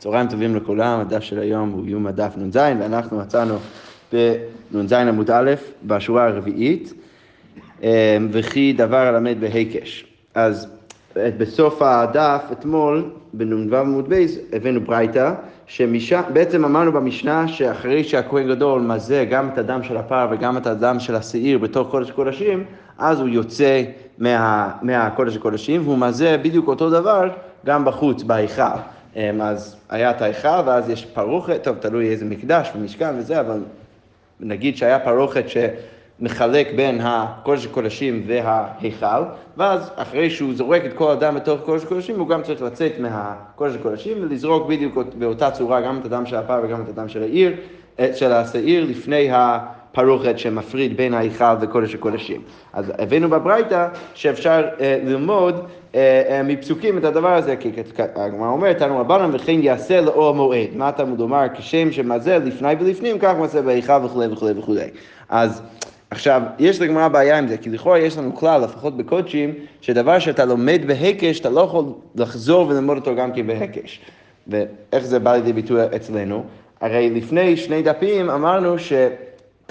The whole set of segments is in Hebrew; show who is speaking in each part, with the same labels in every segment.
Speaker 1: צהריים טובים לכולם, הדף של היום הוא יום הדף נ"ז, ואנחנו מצאנו בנ"ז עמוד א', בשורה הרביעית, אה, וכי דבר הלמד בהיקש. אז בסוף הדף, אתמול, בנ"ו עמוד בייס, הבאנו ברייתא, שבעצם אמרנו במשנה שאחרי שהכהן גדול מזה גם את הדם של הפר וגם את הדם של השעיר בתוך קודש הקודשים, אז הוא יוצא מה, מהקודש הקודשים, והוא מזה בדיוק אותו דבר גם בחוץ, בהיכל. אמ, אז היה את ההיכל, ואז יש פרוכת, טוב, תלוי איזה מקדש ומשכן וזה, אבל נגיד שהיה פרוכת שמחלק בין הקודש הקודשים וההיכל, ואז אחרי שהוא זורק את כל הדם בתוך קודש הקודשים, הוא גם צריך לצאת מהקודש הקודשים ולזרוק בדיוק באותה צורה גם את הדם של הפר וגם את הדם של העיר, אה, של השעיר לפני ה... פרוכת שמפריד בין ההיכל וקודש הקודשים. אז הבאנו בברייתא שאפשר אה, ללמוד אה, אה, מפסוקים את הדבר הזה, כי הגמרא אומרת, תנו רבנן וכן יעשה לאור המועד. מה התלמוד אומר? כשם שמזה לפני ולפנים, כך מעשה בהיכל וכולי וכולי וכולי. אז עכשיו, יש לגמרא בעיה עם זה, כי לכאורה יש לנו כלל, לפחות בקודשים, שדבר שאתה לומד בהקש, אתה לא יכול לחזור וללמוד אותו גם כן בהקש. ואיך זה בא לידי ביטוי אצלנו? הרי לפני שני דפים אמרנו ש...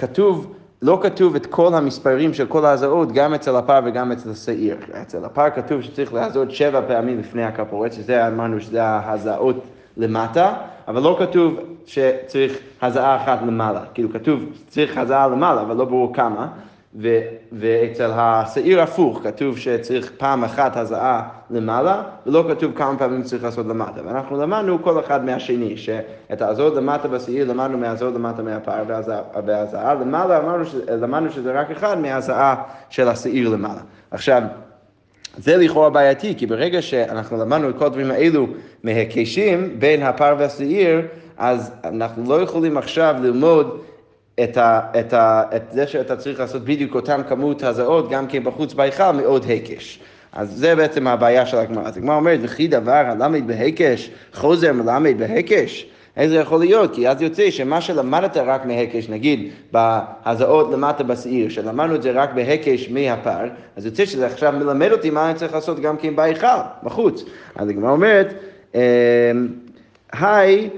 Speaker 1: כתוב, לא כתוב את כל המספרים של כל ההזעות, גם אצל הפר וגם אצל השעיר. אצל הפר כתוב שצריך להזעות שבע פעמים לפני הכפורת, שזה אמרנו שזה ההזעות למטה, אבל לא כתוב שצריך הזעה אחת למעלה. כאילו כתוב צריך הזעה למעלה, אבל לא ברור כמה. ו, ואצל השעיר הפוך כתוב שצריך פעם אחת הזעה למעלה, ולא כתוב כמה פעמים צריך לעשות למטה. ואנחנו למדנו כל אחד מהשני, שאת ההזעות למטה בשעיר למדנו מהזעות למטה מהפר, והזעה למעלה אמרנו, למדנו שזה רק אחד מהזעה של השעיר למעלה. עכשיו, זה לכאורה בעייתי, כי ברגע שאנחנו למדנו את כל הדברים האלו מהיקשים בין הפר והשעיר, אז אנחנו לא יכולים עכשיו ללמוד את, ה, את, ה, את זה שאתה צריך לעשות בדיוק אותם כמות הזעות גם כן בחוץ בהיכל מאוד היקש. אז זה בעצם הבעיה של הגמרא. אז הגמרא אומרת, וכי דבר הלמד בהיקש, חוזר מלמד בהיקש. איך זה יכול להיות? כי אז יוצא שמה שלמדת רק מהקש, נגיד בהזעות למטה בשעיר, שלמדנו את זה רק בהקש מהפר, אז יוצא שזה עכשיו מלמד אותי מה אני צריך לעשות גם כן בהיכל, בחוץ. אז הגמרא אומרת, אמ, היי,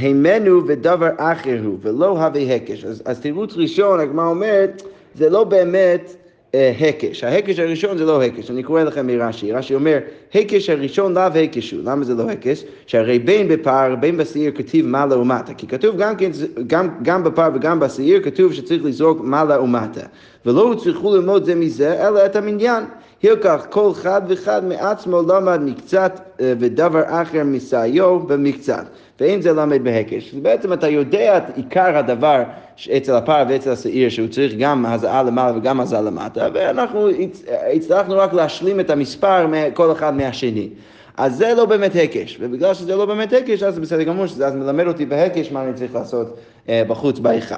Speaker 1: הימנו ודבר אחר הוא, ולא הווה הקש. אז, אז תירוץ ראשון, הגמרא אומרת, זה לא באמת אה, הקש. ההקש הראשון זה לא הקש. אני קורא לכם מרש"י. רש"י אומר, הקש הראשון לאו הקש הוא. למה זה לא הקש? שהרי בין בפר, בין בשעיר כתיב מעלה ומטה. כי כתוב גם, כן, גם, גם בפר וגם בשעיר, כתוב שצריך לזרוק מעלה ומטה. ולא הצליחו ללמוד זה מזה, אלא את המניין. הילקח כל אחד ואחד מעצמו למד מקצת אה, ודבר אחר מסעיו במקצת. ואין זה למד בהקש. בעצם אתה יודע את עיקר הדבר אצל הפר ואצל השעיר, שהוא צריך גם הזעה למעלה וגם הזעה למטה, ואנחנו הצלחנו רק להשלים את המספר כל אחד מהשני. אז זה לא באמת הקש, ובגלל שזה לא באמת הקש, אז בסדר גמור, שזה אז מלמד אותי בהקש מה אני צריך לעשות אה, בחוץ בהיכל.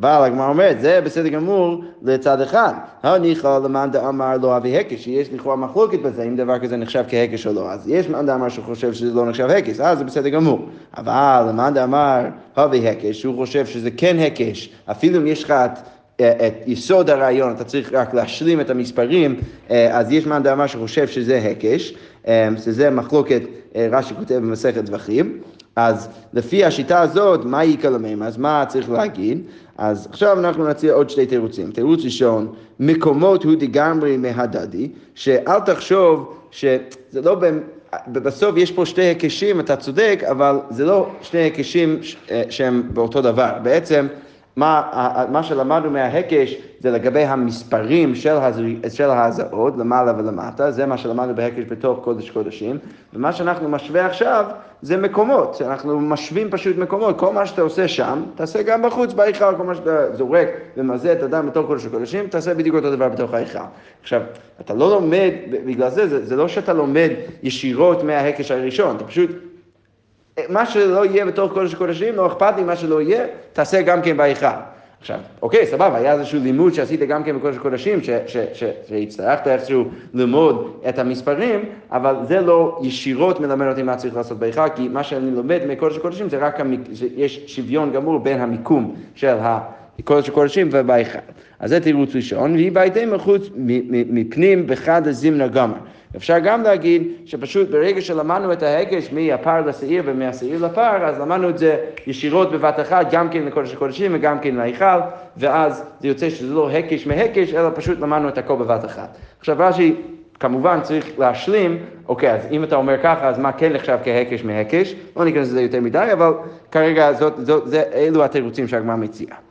Speaker 1: אבל הגמרא אומרת, זה בסדר גמור לצד אחד. הניחא למאן דאמר לא אבי הקש, שיש לכאורה מחלוקת בזה, אם דבר כזה נחשב כהקש או לא. אז יש מאן דאמר שחושב שזה לא נחשב הקש, אז זה בסדר גמור. אבל למאן דאמר אבי הקש, שהוא חושב שזה כן הקש, אפילו אם יש לך את... את יסוד הרעיון, אתה צריך רק להשלים את המספרים, אז יש מאן דאמר שחושב שזה הקש, שזה מחלוקת, רש"י כותב במסכת טווחים. אז לפי השיטה הזאת, מה להם? אז מה צריך להגיד? אז עכשיו אנחנו נציע עוד שתי תירוצים. תירוץ ראשון, מקומות הוא דגמרי מהדדי, שאל תחשוב שזה לא... בסוף יש פה שתי היקשים, אתה צודק, אבל זה לא שני היקשים אה, שהם באותו דבר. בעצם מה, מה שלמדנו מההקש זה לגבי המספרים של, הז... של ההזעות, למעלה ולמטה, זה מה שלמדנו בהקש בתוך קודש קודשים, ומה שאנחנו משווה עכשיו זה מקומות, שאנחנו משווים פשוט מקומות, כל מה שאתה עושה שם, תעשה גם בחוץ בהיכל, כל מה שאתה זורק ומזה את הדם בתוך קודש הקודשים, תעשה בדיוק אותו דבר בתוך ההיכל. עכשיו, אתה לא לומד, בגלל זה, זה, זה לא שאתה לומד ישירות מההקש הראשון, אתה פשוט... מה שלא יהיה בתוך קודש הקודשים, לא אכפת לי מה שלא יהיה, תעשה גם כן בהיכל. עכשיו, אוקיי, סבבה, היה איזשהו לימוד שעשית גם כן בקודש הקודשים, שהצטרכת איכשהו ללמוד את המספרים, אבל זה לא ישירות מלמד אותי מה צריך לעשות בהיכל, כי מה שאני לומד מקודש הקודשים זה רק, המק... יש שוויון גמור בין המיקום של הקודש הקודשים ובהיכל. אז זה תירוץ ראשון, והיא בהתאם מחוץ מפנים בחד הזימנה גמר. אפשר גם להגיד שפשוט ברגע שלמדנו את ההקש מהפר לשעיר ומהשעיר לפר, אז למדנו את זה ישירות בבת אחת, גם כן לקודש הקודשים וגם כן להיכל, ואז זה יוצא שזה לא הקש מהקש, אלא פשוט למדנו את הכל בבת אחת. עכשיו רש"י כמובן צריך להשלים, אוקיי, אז אם אתה אומר ככה, אז מה כן נחשב כהקש מהקש? לא ניכנס לזה יותר מדי, אבל כרגע זאת, זאת, זה, אלו התירוצים שהגמרא מציעה.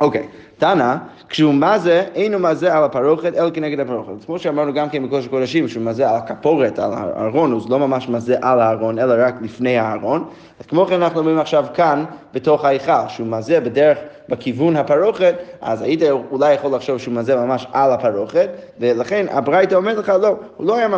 Speaker 1: אוקיי, תנא, כשהוא מזה, אינו מזה על הפרוכת, אלא כנגד הפרוכת. כמו שאמרנו גם כן בקודש הקודשים, כשהוא מזה על הכפורת, על הארון, הוא לא ממש מזה על הארון, אלא רק לפני הארון. אז כמו כן אנחנו אומרים עכשיו כאן, בתוך ההיכל, שהוא מזה בדרך, בכיוון הפרוכת, אז היית אולי יכול לחשוב שהוא מזה ממש על הפרוכת, ולכן הברייתא אומרת לך, לא, הוא לא היה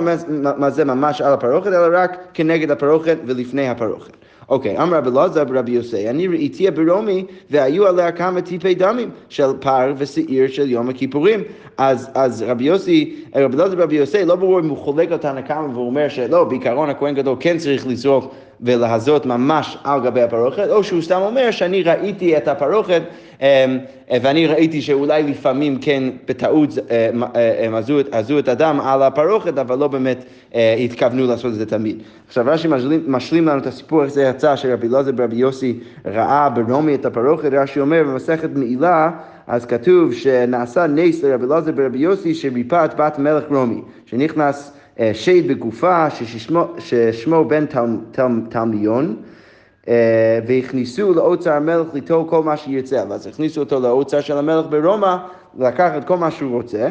Speaker 1: מזה ממש על הפרוכת, אלא רק כנגד הפרוכת ולפני הפרוכת. אוקיי, אמר רבי אלעזר ברבי יוסי, אני ראיתיה ברומי והיו עליה כמה טיפי דמים של פר ושעיר של יום הכיפורים. אז, אז רבי יוסי, רבי אלעזר ברבי יוסי, לא ברור אם הוא חולק על תנא קמא והוא אומר שלא, בעיקרון הכהן גדול כן צריך לזרוק ולהזות ממש על גבי הפרוכת, או שהוא סתם אומר שאני ראיתי את הפרוכת אמ, ואני ראיתי שאולי לפעמים כן בטעות הזו אה, את הדם על הפרוכת, אבל לא באמת אה, התכוונו לעשות את זה תמיד. עכשיו רש"י משלים, משלים לנו את הסיפור איך זה יצא שרבי אלעזר ברבי יוסי ראה ברומי את הפרוכת, רש"י אומר במסכת מעילה אז כתוב שנעשה נס לרבי אלעזר ברבי יוסי שריפא את בת מלך רומי, שנכנס אה, שד בגופה ששמו, ששמו בן תלמיון, אה, והכניסו לאוצר המלך ליטול כל מה שירצה, אז הכניסו אותו לאוצר של המלך ברומא, לקחת כל מה שהוא רוצה.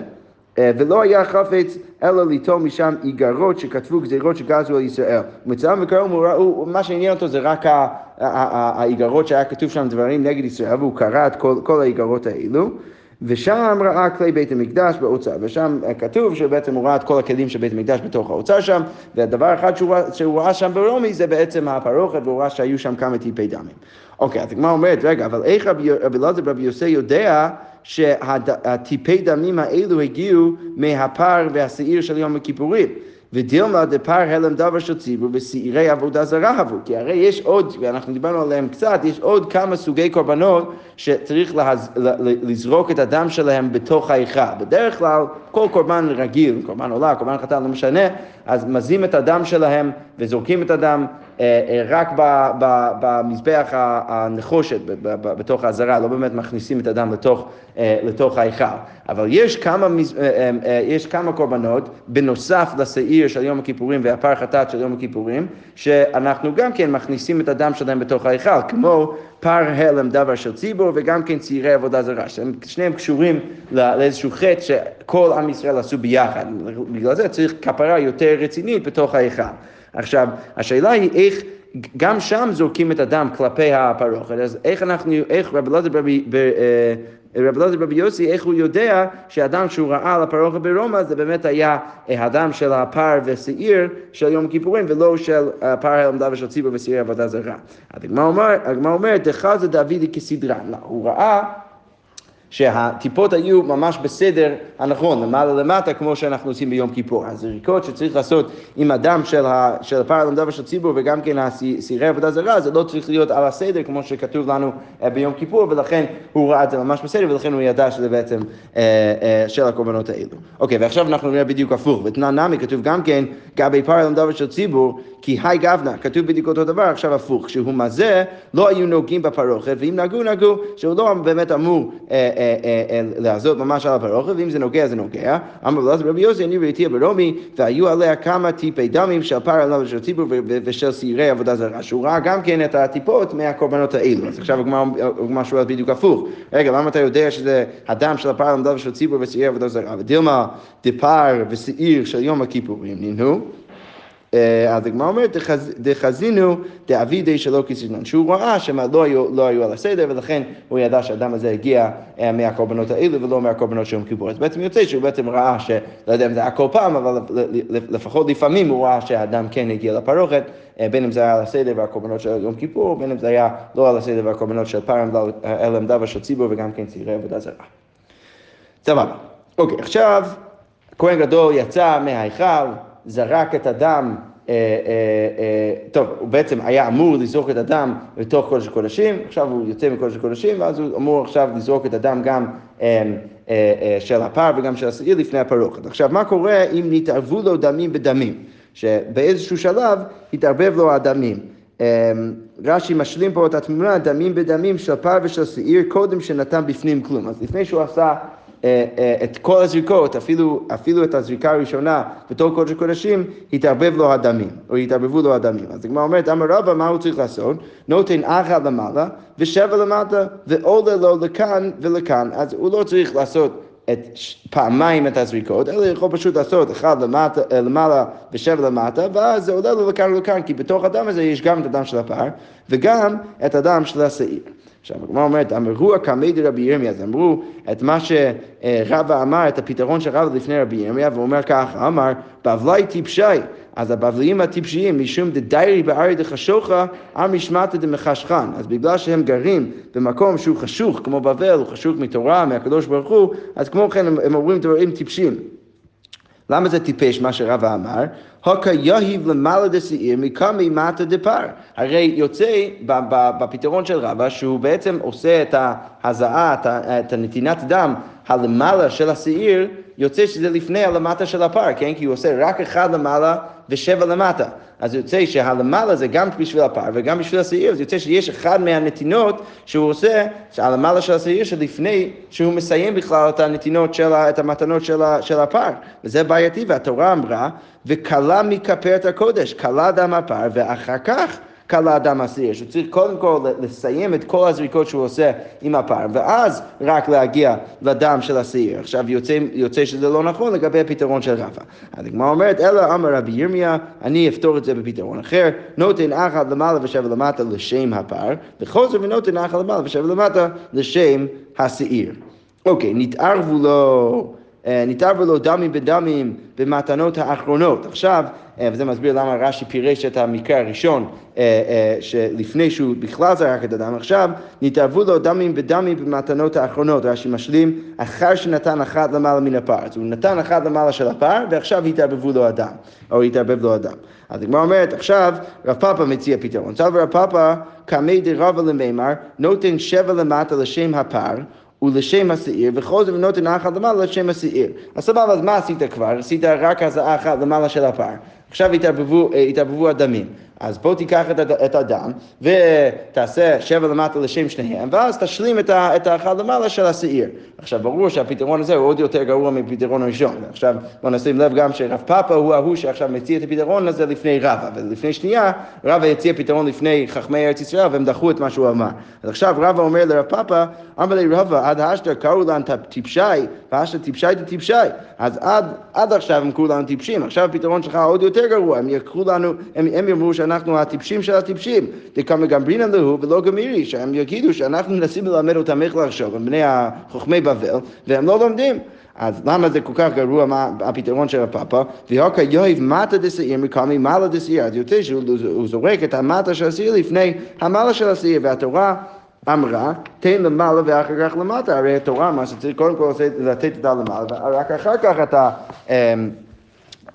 Speaker 1: אה, ולא היה חפץ אלא ליטול משם איגרות שכתבו גזירות שגזרו על ישראל. מצלם וקראו, מה שעניין אותו זה רק האיגרות שהיה כתוב שם דברים נגד ישראל, והוא קרא את כל, כל האיגרות האלו. ושם ראה כלי בית המקדש באוצר, ושם כתוב שבעצם הוא ראה את כל הכלים של בית המקדש בתוך האוצר שם, והדבר אחד שהוא, ראה שם ברומי זה בעצם הפרוכת, והוא ראה שהיו שם כמה טיפי דמים. אוקיי, אז הגמרא אומרת, רגע, אבל איך רבי אלעזר ורבי יוסי יודע שהטיפי דמים האלו הגיעו מהפר והשעיר של יום הכיפורים? ודילמה דפר הלם דבר של ציבור ושעירי עבודה זרה הבו. כי הרי יש עוד, ואנחנו דיברנו עליהם קצת, יש עוד כמה סוגי קורבנות שצריך להז, לזרוק את הדם שלהם בתוך ההיכל. בדרך כלל כל קורבן רגיל, קורבן עולה, קורבן חתן, לא משנה, אז מזים את הדם שלהם וזורקים את הדם רק במזבח הנחושת, בתוך האזהרה, לא באמת מכניסים את הדם לתוך, אה, לתוך ההיכל. אבל יש כמה, יש כמה קורבנות, בנוסף לשעיר של יום הכיפורים והפר חטאת של יום הכיפורים, שאנחנו גם כן מכניסים את הדם שלהם בתוך ההיכל, כמו פר הלם דבר של ציבור וגם כן צעירי עבודה זרה, שהם שניהם קשורים לאיזשהו חטא שכל עם ישראל עשו ביחד. בגלל זה צריך כפרה יותר רצינית בתוך ההיכל. עכשיו, השאלה היא איך... גם שם זורקים את הדם כלפי הפרוכת, אז איך אנחנו, איך רבי אלעזר ברבי אה, רבי אלעזר ברבי יוסי, איך הוא יודע שהדם שהוא ראה על הפרוכת ברומא זה באמת היה אה, הדם של הפר ושעיר של יום הכיפורים ולא של הפר הלמדה ושל ציבור ושעיר עבודה זרה. הגמרא אומרת, דחזה דאבידי לא, הוא ראה שהטיפות היו ממש בסדר הנכון, למעלה למטה, כמו שאנחנו עושים ביום כיפור. הזריקות שצריך לעשות עם הדם של, ה, של הפר הלמדה ושל ציבור וגם כן הסירי עבודה זרה, זה לא צריך להיות על הסדר כמו שכתוב לנו אה, ביום כיפור, ולכן הוא ראה את זה ממש בסדר, ולכן הוא ידע שזה בעצם אה, אה, של הקורבנות האלו. אוקיי, ועכשיו אנחנו נראה בדיוק הפוך. ותנא נמי כתוב גם כן, גבי פר הלמדה ושל ציבור, כי היי גבנה, כתוב בדיוק אותו דבר, עכשיו הפוך. כשהוא מזה, לא היו נוגעים בפרוכת, ואם נגעו, נגעו, שהוא לא באמת אמור... אה, אה, אה, לעזות ממש על הפרוכת, ואם זה נוגע, זה נוגע. אמר בלעז רבי יוסי, אני ראיתי ברומי, והיו עליה כמה טיפי דמים של פר עליו ושל ציבור ושל שעירי עבודה זרה, שהוא ראה גם כן את הטיפות מהקורבנות האלו. אז עכשיו הגמרא שואל בדיוק הפוך. רגע, למה אתה יודע שזה הדם של הפר עליו ושל ציבור ושעירי עבודה זרה? ודילמה דפר ושעיר של יום הכיפורים, נהנו. אה, אז הגמרא אומרת, דחזינו דאבידי שלא כסגנון, שהוא ראה שהם לא היו, לא היו על הסדר, ולכן הוא ידע שהאדם הזה הגיע אה, מהקורבנות האלו ולא מהקורבנות של יום כיפור. אז בעצם יוצא שהוא בעצם ראה, שלא יודע אם זה היה כל פעם, אבל לפחות לפעמים הוא ראה שהאדם כן הגיע לפרוכת, אה, בין אם זה היה על הסדר והקורבנות של יום כיפור, בין אם זה היה לא על הסדר והקורבנות של פרם אלם דבה של ציבור וגם כן צעירי עבודה זרה. סבבה. אוקיי, עכשיו, כהן גדול יצא מההיכל, זרק את הדם אה, אה, טוב, הוא בעצם היה אמור לזרוק את הדם לתוך קודש הקודשים, עכשיו הוא יוצא מקודש הקודשים, ואז הוא אמור עכשיו לזרוק את הדם גם של הפר וגם של השעיר לפני הפרוכת. עכשיו, מה קורה אם נתערבו לו דמים בדמים? שבאיזשהו שלב התערבב לו הדמים. רש"י משלים פה את התמונה, דמים בדמים של פר ושל שעיר, קודם שנתן בפנים כלום. אז לפני שהוא עשה אה, אה, את כל הזריקות, אפילו, אפילו את הזריקה הראשונה בתור קודש הקודשים, התערבב לו הדמים, או התערבבו לו הדמים. אז הגמרא אומרת, אמר רבא, מה הוא צריך לעשות? נותן אחת למעלה ושבע למטה, ועולה לו לכאן ולכאן. אז הוא לא צריך לעשות את פעמיים את הזריקות, אלא יכול פשוט לעשות אחד למטה, אה, למעלה ושבע למטה, ואז זה עולה לו לכאן ולכאן, כי בתוך הדם הזה יש גם את הדם של הפר, וגם את הדם של השעיר. עכשיו, הגמרא אומרת, אמרו הקמי דרבי ירמיה, אז אמרו את מה שרבא אמר, את הפתרון של רבא לפני רבי ירמיה, והוא אומר ככה, אמר, בבלי טיפשי, אז הבבליים הטיפשיים, משום דדיירי בארי דחשוכה, אמר משמעתא דמחשכן. אז בגלל שהם גרים במקום שהוא חשוך, כמו בבל, הוא חשוך מתורה, מהקדוש ברוך הוא, אז כמו כן הם, הם אומרים דברים טיפשים. למה זה טיפש מה שרבא אמר? הוקה יהיב למעלה דשעיר מקמי מטה דפר. הרי יוצא בפתרון של רבא שהוא בעצם עושה את ההזעה, את הנתינת דם הלמעלה של השעיר, יוצא שזה לפני הלמטה של הפר, כן? כי הוא עושה רק אחד למעלה ושבע למטה. אז יוצא שהלמעלה זה גם בשביל הפר וגם בשביל השעיר, אז יוצא שיש אחד מהנתינות שהוא עושה, הלמעלה של השעיר שלפני שהוא מסיים בכלל את הנתינות של, את המתנות של, של הפר. וזה בעייתי, והתורה אמרה, וכלה מכפרת הקודש, כלה דם הפר, ואחר כך קלה אדם אסיר, שהוא צריך קודם כל לסיים את כל הזריקות שהוא עושה עם הפר, ואז רק להגיע לדם של השעיר. עכשיו יוצא, יוצא שזה לא נכון לגבי הפתרון של רבא. אז הגמרא אומרת, אלא אמר רבי ירמיה, אני אפתור את זה בפתרון אחר, נותן אחד למעלה ושבע למטה לשם הפר, וחוזר ונותן אחד למעלה ושבע למטה לשם השעיר. אוקיי, נתערבו לו... אה, נתערבו לו דמים בדמים במתנות האחרונות. עכשיו, אה, וזה מסביר למה רש"י פירש את המקרה הראשון, אה, שלפני שהוא בכלל זרק את הדם, עכשיו נתערבו לו דמים בדמים במתנות האחרונות, רש"י משלים, אחר שנתן אחת למעלה מן הפר. אז הוא נתן אחת למעלה של הפר, ועכשיו התערבבו לו הדם, או התערבב לו הדם. אז הגמרא אומרת, עכשיו רב פאפא מציע פתרון. צו רב פאפא, קמי דרבה למימר, נותן שבע למטה לשם הפר, ולשם השעיר, וחוזר ונותן אחת למעלה לשם השעיר. אז סבבה, אז מה עשית כבר? עשית רק הזעה אחת למעלה של הפר. עכשיו התערבבו, אה, התערבבו הדמים. אז בוא תיקח את, את הדם ותעשה שבע למטה לשם שניהם, ואז תשלים את, ה, את האחד למעלה של השעיר. עכשיו, ברור שהפתרון הזה הוא עוד יותר גרוע מפתרון הראשון. עכשיו, בוא נשים לב גם שרב פאפה הוא ההוא שעכשיו מציע את הפתרון הזה לפני רבא, ולפני שנייה, רבא הציע פתרון לפני חכמי ארץ ישראל, והם דחו את מה שהוא אמר. אז עכשיו רבא אומר לרב פאפה, אמר לי רבא, עד האשתר קראו לנו טיפשי, והאשתר טיפשי טיפשי. אז עד, עד עכשיו הם קראו לנו טיפשים, עכשיו הפתרון שלך עוד יותר גרוע, הם יקחו לנו, הם, הם יאמרו שאנחנו הטיפשים של הטיפשים. דקאמר גמרינן להו ולא גמירי, שהם יגידו שאנחנו מנסים ללמד אותם איך לחשוב, הם בני החוכמי בבל, והם לא לומדים. אז למה זה כל כך גרוע מה הפתרון של הפאפה? והוקה יויב מטה דשעיר מקומי מעלה דשעיר. אז יוצא שהוא זורק את המטה של השעיר לפני המעלה של השעיר, והתורה אמרה, תן למעלה ואחר כך למטה. הרי התורה מה שצריך קודם כל לתת את הלמעלה, ורק אחר כך אתה...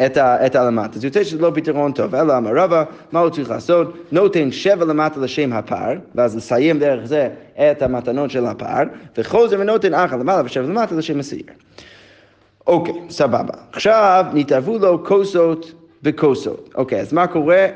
Speaker 1: את הלמטה. אז יוצא שזה לא פתרון טוב, אלא אמר רבא, מה הוא צריך לעשות? נותן שבע למטה לשם הפר, ואז לסיים דרך זה את המתנות של הפר, וחוזר ונותן אחת למעלה ושבע למטה לשם השעיר. אוקיי, סבבה. עכשיו נתערבו לו כוסות וכוסות. אוקיי, אז מה קורה?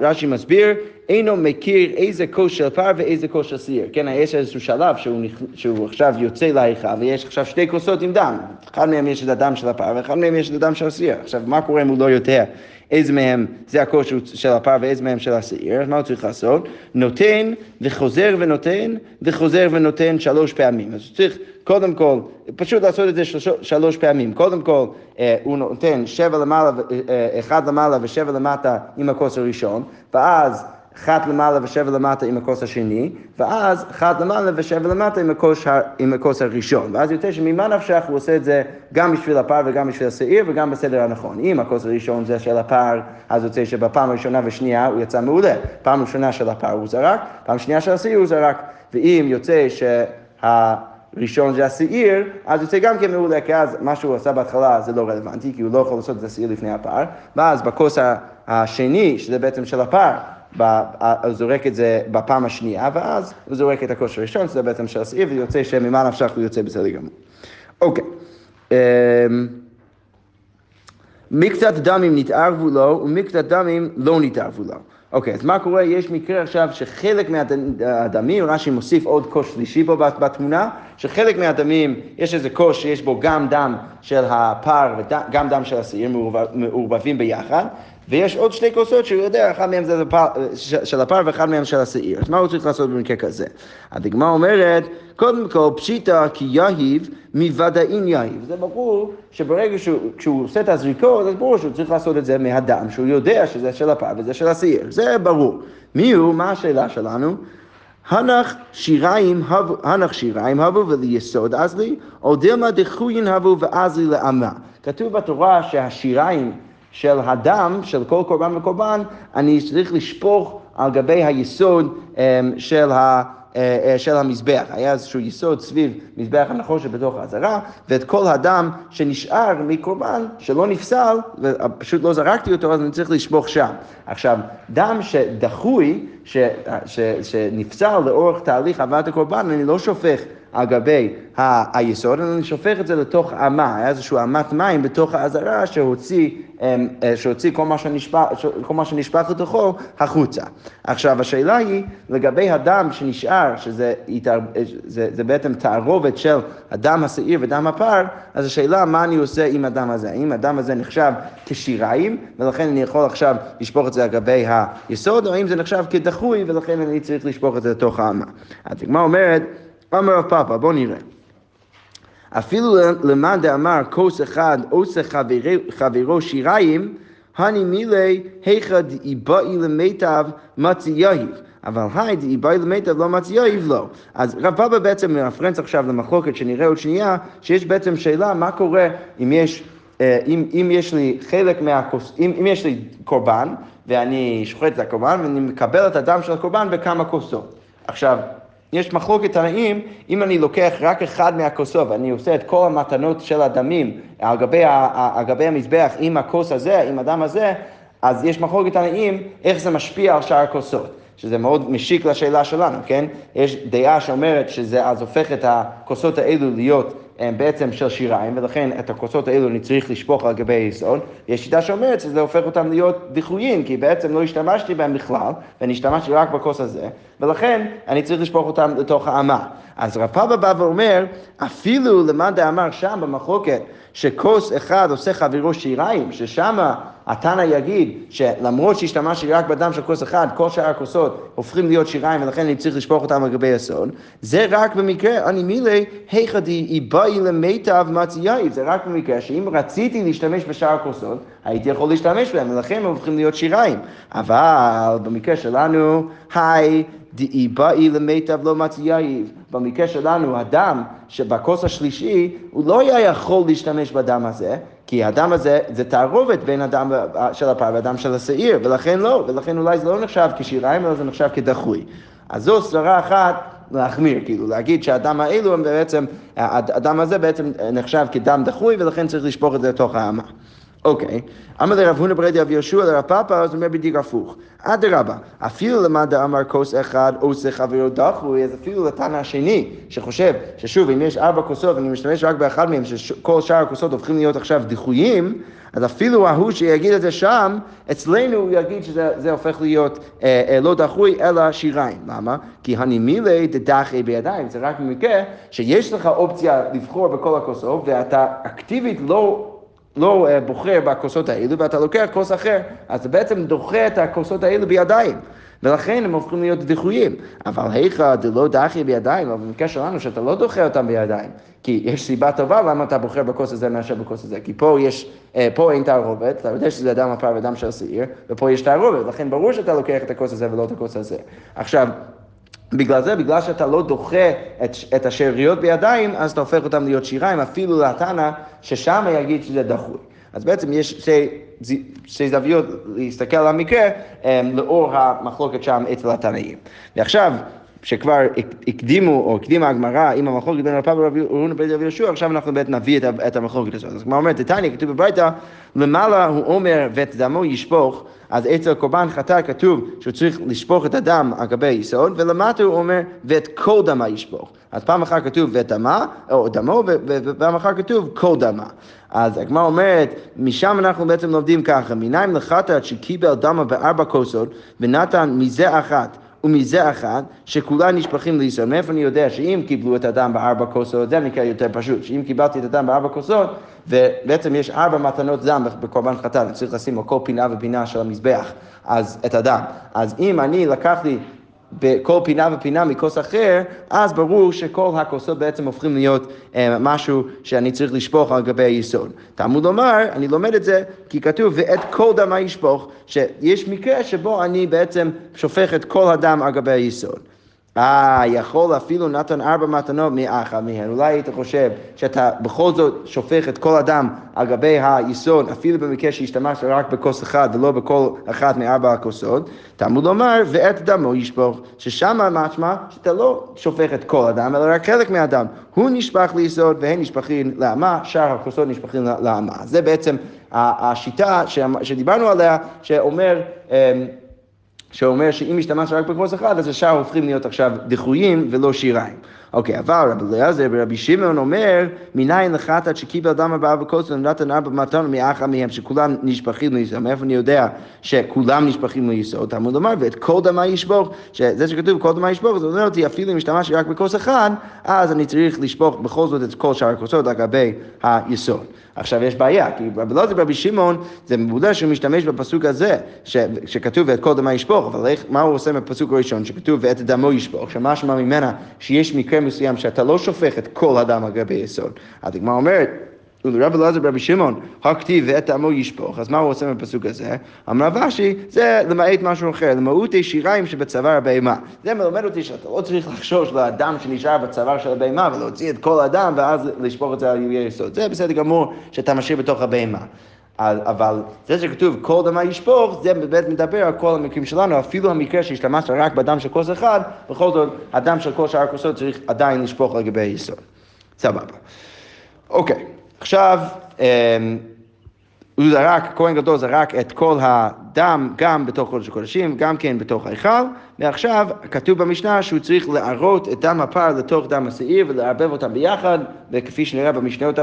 Speaker 1: רש"י מסביר, אינו מכיר איזה כוס של פר ואיזה כוס של סיר. כן, יש איזשהו שלב שהוא, נכ... שהוא עכשיו יוצא להיכל ויש עכשיו שתי כוסות עם דם. אחד מהם יש את הדם של הפר ואחד מהם יש את הדם של הסיר. עכשיו, מה קורה אם הוא לא יודע איזה מהם זה הכוס של הפר ואיזה מהם של הסיר? אז מה הוא צריך לעשות? נותן וחוזר ונותן וחוזר ונותן שלוש פעמים. אז הוא צריך קודם כל, פשוט לעשות את זה שלוש, שלוש פעמים. קודם כל, אה, הוא נותן שבע למעלה, אה, אחד למעלה ושבע למטה עם הכוס הראשון, ואז אחת למעלה ושבע למטה עם הכוס השני, ואז אחת למעלה ושבע למטה עם הכוס, עם הכוס הראשון. ואז יוצא שממה נפשך הוא עושה את זה גם בשביל הפר וגם בשביל השעיר וגם בסדר הנכון. אם הכוס הראשון זה של הפר, אז יוצא שבפעם הראשונה ושנייה הוא יצא מעולה. פעם ראשונה של הפר הוא זרק, פעם שנייה של השעיר הוא זרק. ואם יוצא שה... ראשון זה השעיר, אז יוצא גם כן מעולה, כי אז מה שהוא עשה בהתחלה זה לא רלוונטי, כי הוא לא יכול לעשות את השעיר לפני הפר, ואז בכוס השני, שזה בעצם של הפר, הוא זורק את זה בפעם השנייה, ואז הוא זורק את הכוס הראשון, שזה בעצם של השעיר, ויוצא שממה נפשך הוא יוצא בסדר גמור. אוקיי. אמ, מקצת דמים נתערבו לו ומקצת דמים לא נתערבו לו. אוקיי, אז מה קורה? יש מקרה עכשיו שחלק מהדמים, רש"י מוסיף עוד כוס שלישי פה בתמונה, שחלק מהדמים, יש איזה כוס שיש בו גם דם של הפר וגם דם של השעיר מעורבבים ביחד, ויש עוד שתי כוסות שהוא יודע, אחד מהם זה של הפר ואחד מהם של השעיר. אז מה הוא צריך לעשות במקרה כזה? הדגמרא אומרת, קודם כל פשיטא כי יהיב מוודאין יהיב. זה ברור שברגע שהוא עושה את הזריקות, אז ברור שהוא צריך לעשות את זה מהדם, שהוא יודע שזה של הפר וזה של השעיר. זה ברור. מי הוא? מה השאלה שלנו? הנח שיריים הבו, הנח שיריים הבו וליסוד אזלי, או דילמה דחוין הבו ואזלי לאמה. כתוב בתורה שהשיריים של הדם של כל קורבן וקורבן, אני צריך לשפוך על גבי היסוד אמ, של ה... אה, אה, של המזבח. היה איזשהו יסוד סביב מזבח הנחושת בתוך העזרה, ואת כל הדם שנשאר מקורבן, שלא נפסל, ופשוט לא זרקתי אותו, אז אני צריך לשפוך שם. עכשיו, דם שדחוי, ש, ש, שנפסל לאורך תהליך הבאת הקורבן, אני לא שופך על גבי ה- היסוד, אני שופך את זה לתוך אמה, היה איזשהו אמת מים בתוך העזרה שהוציא, שהוציא כל מה מה שנשפך לתוכו החוצה. עכשיו השאלה היא לגבי הדם שנשאר, שזה יתער, זה, זה בעצם תערובת של הדם השעיר ודם הפר, אז השאלה מה אני עושה עם הדם הזה, האם הדם הזה נחשב כשיריים ולכן אני יכול עכשיו לשפוך את זה לגבי היסוד, או האם זה נחשב כדחוי ולכן אני צריך לשפוך את זה לתוך האמה. אז הגמרא אומרת אמר רב פאפא, בוא נראה. אפילו למאן דאמר כוס אחד עושה חברו שיריים, הני מילי היכא דאיבאי למיטב מצי יהיב. אבל היי דאיבאי למיטב לא מצי יהיב לא. אז רב פאפא בעצם מרפרנס עכשיו למחלוקת שנראה עוד שנייה, שיש בעצם שאלה מה קורה אם יש... אה, אם, אם יש לי חלק מהכוס, אם, אם יש לי קורבן ואני שוחט את הקורבן ואני מקבל את הדם של הקורבן בכמה כוסות. עכשיו, יש מחלוקת תנאים, אם אני לוקח רק אחד מהכוסות ואני עושה את כל המתנות של הדמים על גבי, על גבי המזבח עם הכוס הזה, עם הדם הזה, אז יש מחלוקת תנאים איך זה משפיע על שאר הכוסות. שזה מאוד משיק לשאלה שלנו, כן? יש דעה שאומרת שזה אז הופך את הכוסות האלו להיות הם בעצם של שיריים, ולכן את הכוסות האלו אני צריך לשפוך על גבי היסוד. יש שיטה שאומרת שזה הופך אותם להיות דיחויים, כי בעצם לא השתמשתי בהם בכלל, ואני השתמשתי רק בכוס הזה, ולכן אני צריך לשפוך אותם לתוך האמה. אז רב פאבא בא ואומר, אפילו למאן דאמר שם במחלוקת, שכוס אחד עושה חברו שיריים, ששם התנא יגיד שלמרות שהשתמשתי רק בדם של כוס אחד, כל שאר הכוסות הופכים להיות שיריים ולכן אני צריך לשפוך אותם על גבי הסוד, זה רק במקרה, אני מילי, היכא דאיבאי למיטב מצי יאיב, זה רק במקרה שאם רציתי להשתמש בשאר הכוסות, הייתי יכול להשתמש בהם, ולכן הם הופכים להיות שיריים. אבל במקרה שלנו, היי, דאי באי למיטב לא מצי יאיב. במקרה שלנו, הדם שבכוס השלישי, הוא לא היה יכול להשתמש בדם הזה, כי הדם הזה זה תערובת בין הדם של הפר והדם של השעיר, ולכן לא, ולכן אולי זה לא נחשב כשיריים, אלא זה נחשב כדחוי. אז זו סברה אחת להחמיר, כאילו להגיד שהדם האלו הם בעצם, הדם הזה בעצם נחשב כדם דחוי ולכן צריך לשפוך את זה לתוך האמה. אוקיי, אמר לרב הונא ברדי אבי יהושע לרב פאפא, אז הוא אומר בדיוק הפוך. אדרבה, אפילו למד אמר כוס אחד עושה חברו דחוי, אז אפילו לתנא השני, שחושב ששוב, אם יש ארבע כוסות ואני משתמש רק באחד מהם, שכל שאר הכוסות הופכים להיות עכשיו דחויים, אז אפילו ההוא שיגיד את זה שם, אצלנו הוא יגיד שזה הופך להיות אה, אה, לא דחוי, אלא שיריים. למה? כי הנימילי דדחי בידיים, זה רק במקרה שיש לך אופציה לבחור בכל הכוסות, ואתה אקטיבית לא... לא אה, בוחר בכוסות האלו ואתה לוקח כוס אחר, אז אתה בעצם דוחה את הכוסות האלו בידיים. ולכן הם הופכים להיות דחויים. אבל היכא דלא דחי בידיים, אבל במקרה שלנו שאתה לא דוחה אותם בידיים, כי יש סיבה טובה למה אתה בוחר בכוס הזה מאשר בכוס הזה, כי פה יש, אה, פה אין תערובת, אתה יודע שזה אדם הפר ואדם של שעיר, ופה יש תערובת, לכן ברור שאתה לוקח את הכוס הזה ולא את הכוס הזה. עכשיו, בגלל זה, בגלל שאתה לא דוחה את, את השאריות בידיים, אז אתה הופך אותם להיות שיריים, אפילו לתנא, ששם יגיד שזה דחוי. אז בעצם יש שתי, שתי זוויות להסתכל על המקרה um, לאור המחלוקת שם אצל התנאים. ועכשיו, שכבר הקדימו, או הקדימה הגמרא עם המחלוקת בין רב פאבא ורבי אורנה בית יהושע, עכשיו אנחנו באמת נביא את, את המחלוקת הזאת. אז כמו אומרת, תתניא, כתוב בברייתא, למעלה הוא אומר, ואת דמו ישפוך, אז אצל קורבן חטא כתוב שהוא צריך לשפוך את הדם על גבי יסוד, ולמטה הוא אומר, ואת כל דמה ישפוך. אז פעם אחת כתוב ואת דמה, או דמו, ופעם אחת כתוב כל דמה. אז הגמרא אומרת, משם אנחנו בעצם לומדים ככה, מנין לחטאת שקיבל דמה בארבע כוסות, ונתן מזה אחת. ומזה אחת, שכולן נשפכים לישראל. מאיפה אני יודע שאם קיבלו את הדם בארבע כוסות, זה נקרא יותר פשוט, שאם קיבלתי את הדם בארבע כוסות, ובעצם יש ארבע מתנות דם בקורבן חטא, אני צריך לשים על כל פינה ופינה של המזבח, אז את הדם. אז אם אני לקחתי בכל פינה ופינה מכוס אחר, אז ברור שכל הכוסות בעצם הופכים להיות אה, משהו שאני צריך לשפוך על גבי היסוד. תלמוד לומר, אני לומד את זה כי כתוב ואת כל דמה ישפוך, שיש מקרה שבו אני בעצם שופך את כל הדם על גבי היסוד. אה, יכול אפילו נתן ארבע מתנות מאחד מהן. אולי היית חושב שאתה בכל זאת שופך את כל הדם על גבי היסוד, אפילו במקרה שהשתמשת רק בכוס אחד ולא בכל אחת מארבע הכוסות. תלמוד לומר, ואת דמו ישפוך, ששם משמע שאתה לא שופך את כל הדם, אלא רק חלק מהדם. הוא נשפך ליסוד והן נשפכים לאמה, שאר הכוסות נשפכים לאמה. זה בעצם השיטה שדיברנו עליה, שאומר... שאומר שאם השתמשת רק בכוס אחד, אז השאר הופכים להיות עכשיו דחויים ולא שיריים. אוקיי, אבל רבי אליעזר ורבי שמעון אומר, מניין לחת עד שקיבל דם ארבעה וכוס ונתן ארבע מתנות מאחה מהם, שכולם נשפכים ליסוד. מאיפה אני יודע שכולם נשפכים ליסוד? תלמוד לומר, ואת כל דמה ישפוך, שזה שכתוב כל דמה ישפוך, זה אומר אותי, אפילו אם השתמשתי רק בכוס אחד, אז אני צריך לשפוך בכל זאת את כל שאר הכוסות לגבי היסוד. עכשיו יש בעיה, כי רבי אלעזר ורבי שמעון, זה מבודה שהוא משתמש בפסוק הזה, ש, שכתוב ואת כל דמה ישפוך, אבל איך, מה הוא עושה בפסוק הראשון, שכתוב ואת דמו ישפוך, שמשמע ממנה שיש מקרה מסוים שאתה לא שופך את כל הדם על גבי יסוד. הגמרא אומרת, ולרב אלעזר ורבי שמעון, הכתיב ואת עמו ישפוך, אז מה הוא עושה בפסוק הזה? אמר רבשי, זה למעט משהו אחר, למהות שיריים שבצוואר הבהמה. זה מלמד אותי שאתה לא צריך לחשוש לאדם שנשאר בצוואר של הבהמה ולהוציא את כל הדם ואז לשפוך את זה על יהודי יסוד. זה בסדר גמור שאתה משאיר בתוך הבהמה. אבל זה שכתוב כל דמה ישפוך, זה באמת מדבר על כל המקרים שלנו, אפילו המקרה שהשתמשת רק בדם של כוס אחד, בכל זאת הדם של כל שאר הכוסות צריך עדיין לשפוך לגבי היסוד. סבבה. אוקיי. עכשיו, אמ, הוא זרק, כהן גדול זרק את כל הדם גם בתוך קודש הקודשים, גם כן בתוך ההיכל, ועכשיו כתוב במשנה שהוא צריך לערות את דם הפר לתוך דם השעיר ולערבב אותם ביחד, וכפי שנראה במשניות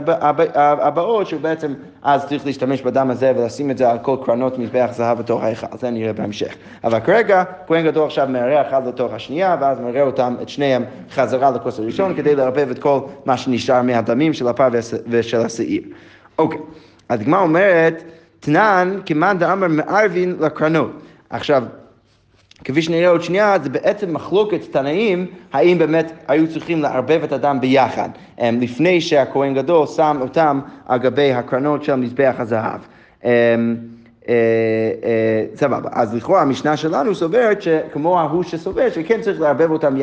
Speaker 1: הבאות, שהוא בעצם אז צריך להשתמש בדם הזה ולשים את זה על כל קרנות מזבח זהב בתוך ההיכל, זה נראה בהמשך. אבל כרגע, כהן גדול עכשיו מארח אחד לתוך השנייה, ואז מראה אותם, את שניהם, חזרה לכוס הראשון, כדי לערבב את כל מה שנשאר מהדמים של הפר ושל השעיר. אוקיי. אז הגמרא אומרת, תנן כמאן דאמר מערבין לקרנות. עכשיו, כפי שנראה עוד שנייה, זה בעצם מחלוקת תנאים, האם באמת היו צריכים לערבב את הדם ביחד, לפני שהכהן גדול שם אותם על גבי הקרנות של מזבח הזהב. אמ, אה, אה, סבבה, אז לכאורה המשנה שלנו סוברת שכמו ההוא שסובר שכן צריך לערבב אותם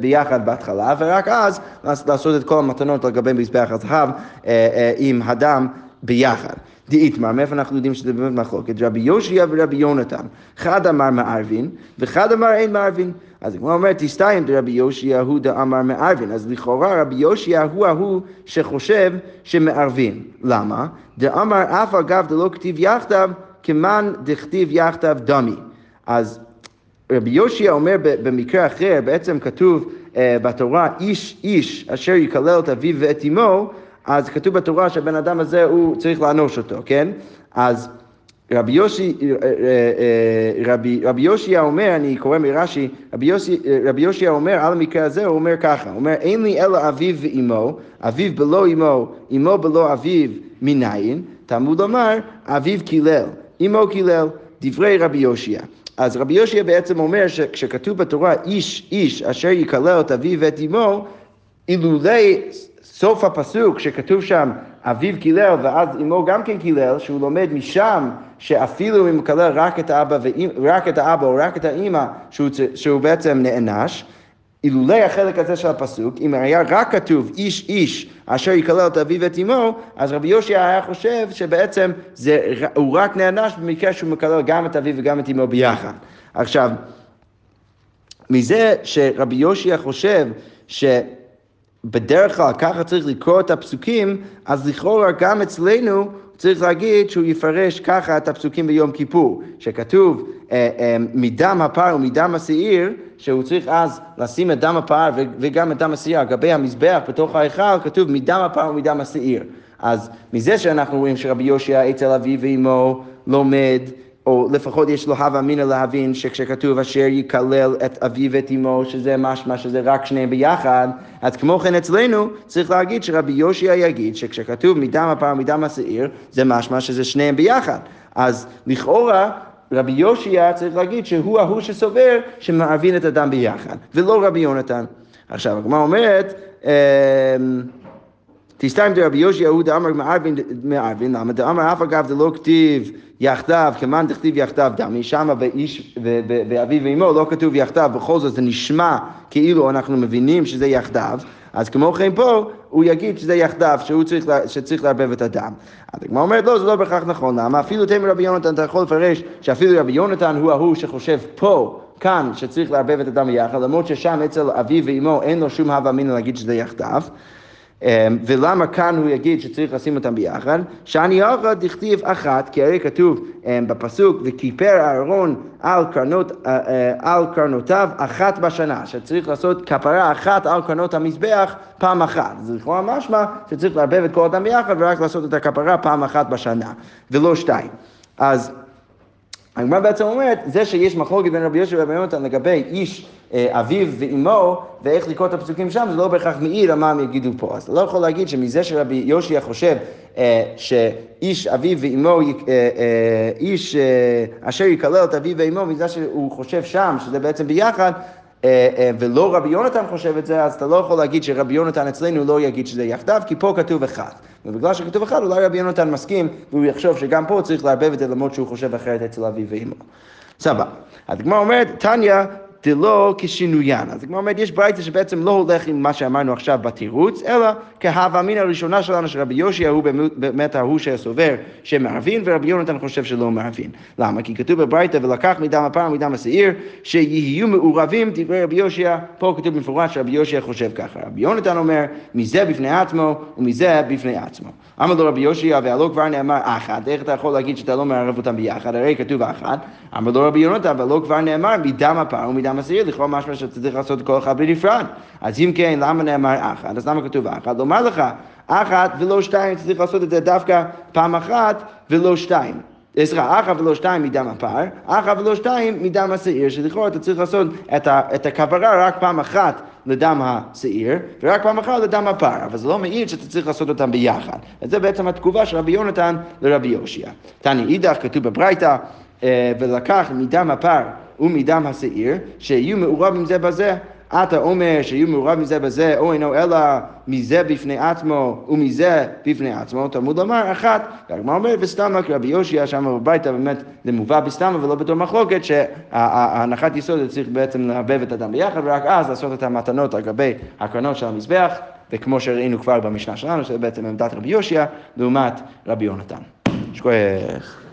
Speaker 1: ביחד בהתחלה ורק אז לעשות את כל המתנות לגבי מזבח הזהב אה, עם הדם ביחד. דאיתמר, מאיפה אנחנו יודעים שזה באמת מחלוקת? רבי יושיע ורבי יונתן. אחד אמר מערבין, ואחד אמר אין מערבין. אז הגמרא אומרת, תסתיים דרבי יושיע הוא דאמר מערבין. אז לכאורה רבי יושיע הוא ההוא שחושב שמערבין. למה? דאמר אף אגב דלא כתיב יחדיו, כמאן דכתיב יחדיו דמי. אז רבי יושיע אומר במקרה אחר, בעצם כתוב uh, בתורה, איש איש אשר יקלל את אביו ואת אמו, אז כתוב בתורה שהבן אדם הזה הוא צריך לענוש אותו, כן? אז רבי יושי, אה, אה, אה, רבי, רבי יושיה אומר, אני קורא מרש"י, רבי, יושי, רבי יושיה אומר על המקרה הזה, הוא אומר ככה, הוא אומר אין לי אלא אביו ואימו, אביו בלא אימו, אימו בלא אביו מניין, תלמוד לומר, אביו קילל, אימו קילל, דברי רבי יושיה. אז רבי יושיה בעצם אומר שכשכתוב בתורה איש איש אשר יקלל את אביו ואת אימו, אילולי סוף הפסוק שכתוב שם אביו קילל ואז אמו גם כן קילל, שהוא לומד משם שאפילו אם הוא מקלל רק את האבא, ואימא, רק את האבא או רק את האימא, שהוא, שהוא בעצם נענש, אילולי החלק הזה של הפסוק, אם היה רק כתוב איש איש אשר יקלל את אביו ואת אמו, אז רבי יושע היה חושב שבעצם זה, הוא רק נענש במקרה שהוא מקלל גם את אביו וגם את אמו ביחד. עכשיו, מזה שרבי יושיע חושב ש... בדרך כלל ככה צריך לקרוא את הפסוקים, אז לכאורה גם אצלנו צריך להגיד שהוא יפרש ככה את הפסוקים ביום כיפור, שכתוב אה, אה, מדם הפר ומדם השעיר, שהוא צריך אז לשים את דם הפר וגם את דם השעיר על גבי המזבח בתוך ההיכל, כתוב מדם הפר ומדם השעיר. אז מזה שאנחנו רואים שרבי יושיע אצל אביו ואמו לומד או לפחות יש לו הווה אמינא להבין שכשכתוב אשר יקלל את אביו ואת אמו, שזה משמע שזה רק שניהם ביחד, אז כמו כן אצלנו צריך להגיד שרבי יושיע יגיד שכשכתוב מדם הפר ומדם השעיר, זה משמע שזה שניהם ביחד. אז לכאורה רבי יושיע צריך להגיד שהוא ההוא שסובר שמערבין את הדם ביחד, ולא רבי יונתן. עכשיו, הגמרא אומרת, אמ, תסתיים דרבי יושיע הוא דאמר מערבין, למה דאמר אף אגב דלא כתיב יחדיו, כמאן דכתיב יחדיו דמי, שמה באיש ואביו ואמו לא כתוב יחדיו, בכל זאת זה נשמע כאילו אנחנו מבינים שזה יחדיו, אז כמו כן פה הוא יגיד שזה יחדיו, שהוא צריך, שצריך לערבב את הדם. אז הגמרא אומרת לא, זה לא בהכרח נכון, למה אפילו תמר רבי יונתן אתה יכול לפרש שאפילו רבי יונתן הוא ההוא שחושב פה כאן שצריך לערבב את הדם ביחד, למרות ששם אצל אביו ואמו אין לו שום הווה אמינא להגיד שזה יחדיו. אמ, ולמה כאן הוא יגיד שצריך לשים אותם ביחד? שאני יחד דכתיב אחת, כי הרי כתוב אמ, בפסוק, וכיפר אהרון על, קרנות, אה, אה, על קרנותיו אחת בשנה, שצריך לעשות כפרה אחת על קרנות המזבח פעם אחת. זה לכאורה משמע שצריך לערבב את כל אותם ביחד ורק לעשות את הכפרה פעם אחת בשנה, ולא שתיים. אז הגמרא בעצם אומרת, זה שיש מחלוקת בין רבי יוסף ורבי יונתן לגבי איש אה, אביו ואימו, ואיך לקרוא את הפסוקים שם, זה לא בהכרח מעיד על מה הם יגידו פה. אז אתה לא יכול להגיד שמזה שרבי יושיע חושב אה, שאיש אביו ואימו, אה, איש אשר יקלל את אביו ואימו, מזה שהוא חושב שם, שזה בעצם ביחד, ולא רבי יונתן חושב את זה, אז אתה לא יכול להגיד שרבי יונתן אצלנו לא יגיד שזה יחדיו, כי פה כתוב אחד. ובגלל שכתוב אחד, אולי רבי יונתן מסכים, והוא יחשוב שגם פה צריך לערבב את זה למרות שהוא חושב אחרת אצל אביו ואימו. סבבה. אז הגמרא אומרת, תניא דלא כשינוין. אז כמו אומרת, יש ברייתא שבעצם לא הולך עם מה שאמרנו עכשיו בתירוץ, אלא כהווה אמינא הראשונה שלנו שרבי יושע הוא באמת ההוא שסובר שמערבין, ורבי יונתן חושב שלא מערבין. למה? כי כתוב בברייתא ולקח מדם הפר ומדם השעיר, שיהיו מעורבים דברי רבי יושע, פה כתוב במפורש שרבי יושע חושב ככה. רבי יונתן אומר, מזה בפני עצמו ומזה בפני עצמו. אמר לו רבי יושע, והלא כבר נאמר אחת, איך אתה יכול להגיד שאתה לא מערב אותם ביחד? הרי כתוב אחת. אמר לו רבי יונתן, והלא כבר נאמר מדם הפר ומדם השעיר, לכאורה משמע שצריך לעשות כל אחד בנפרד. אז אם כן, למה נאמר אחת? אז למה כתוב אחת? לומר לך, אחת ולא שתיים, צריך לעשות את זה דווקא פעם אחת ולא שתיים. סליחה, אחת ולא שתיים מדם הפר, אחת ולא שתיים מדם השעיר, שלכאורה אתה צריך לעשות את, ה, את הכוונה רק פעם אחת לדם השעיר, ורק פעם אחת לדם הפר, אבל זה לא מעיד שאתה צריך לעשות אותם ביחד. וזה בעצם התגובה של רבי יונתן לרבי יושיע. תני אידך, כתוב בברייתא, אה, ולקח מדם הפר ומדם השעיר, שיהיו מעורבים זה בזה. אתה אומר שיהיו מעורבים זה בזה, או אינו אלא מזה בפני עצמו ומזה בפני עצמו, תלמוד לומר אחת. והגמרא אומרת וסתמה, כי רבי יושיע שם בביתה באמת זה מובא בסתמה ולא בתור מחלוקת, שההנחת יסוד צריך בעצם לערבב את הדם ביחד, ורק אז לעשות את המתנות על גבי הקרנות של המזבח, וכמו שראינו כבר במשנה שלנו, שזה בעצם עמדת רבי יושיע לעומת רבי יונתן. שכוח.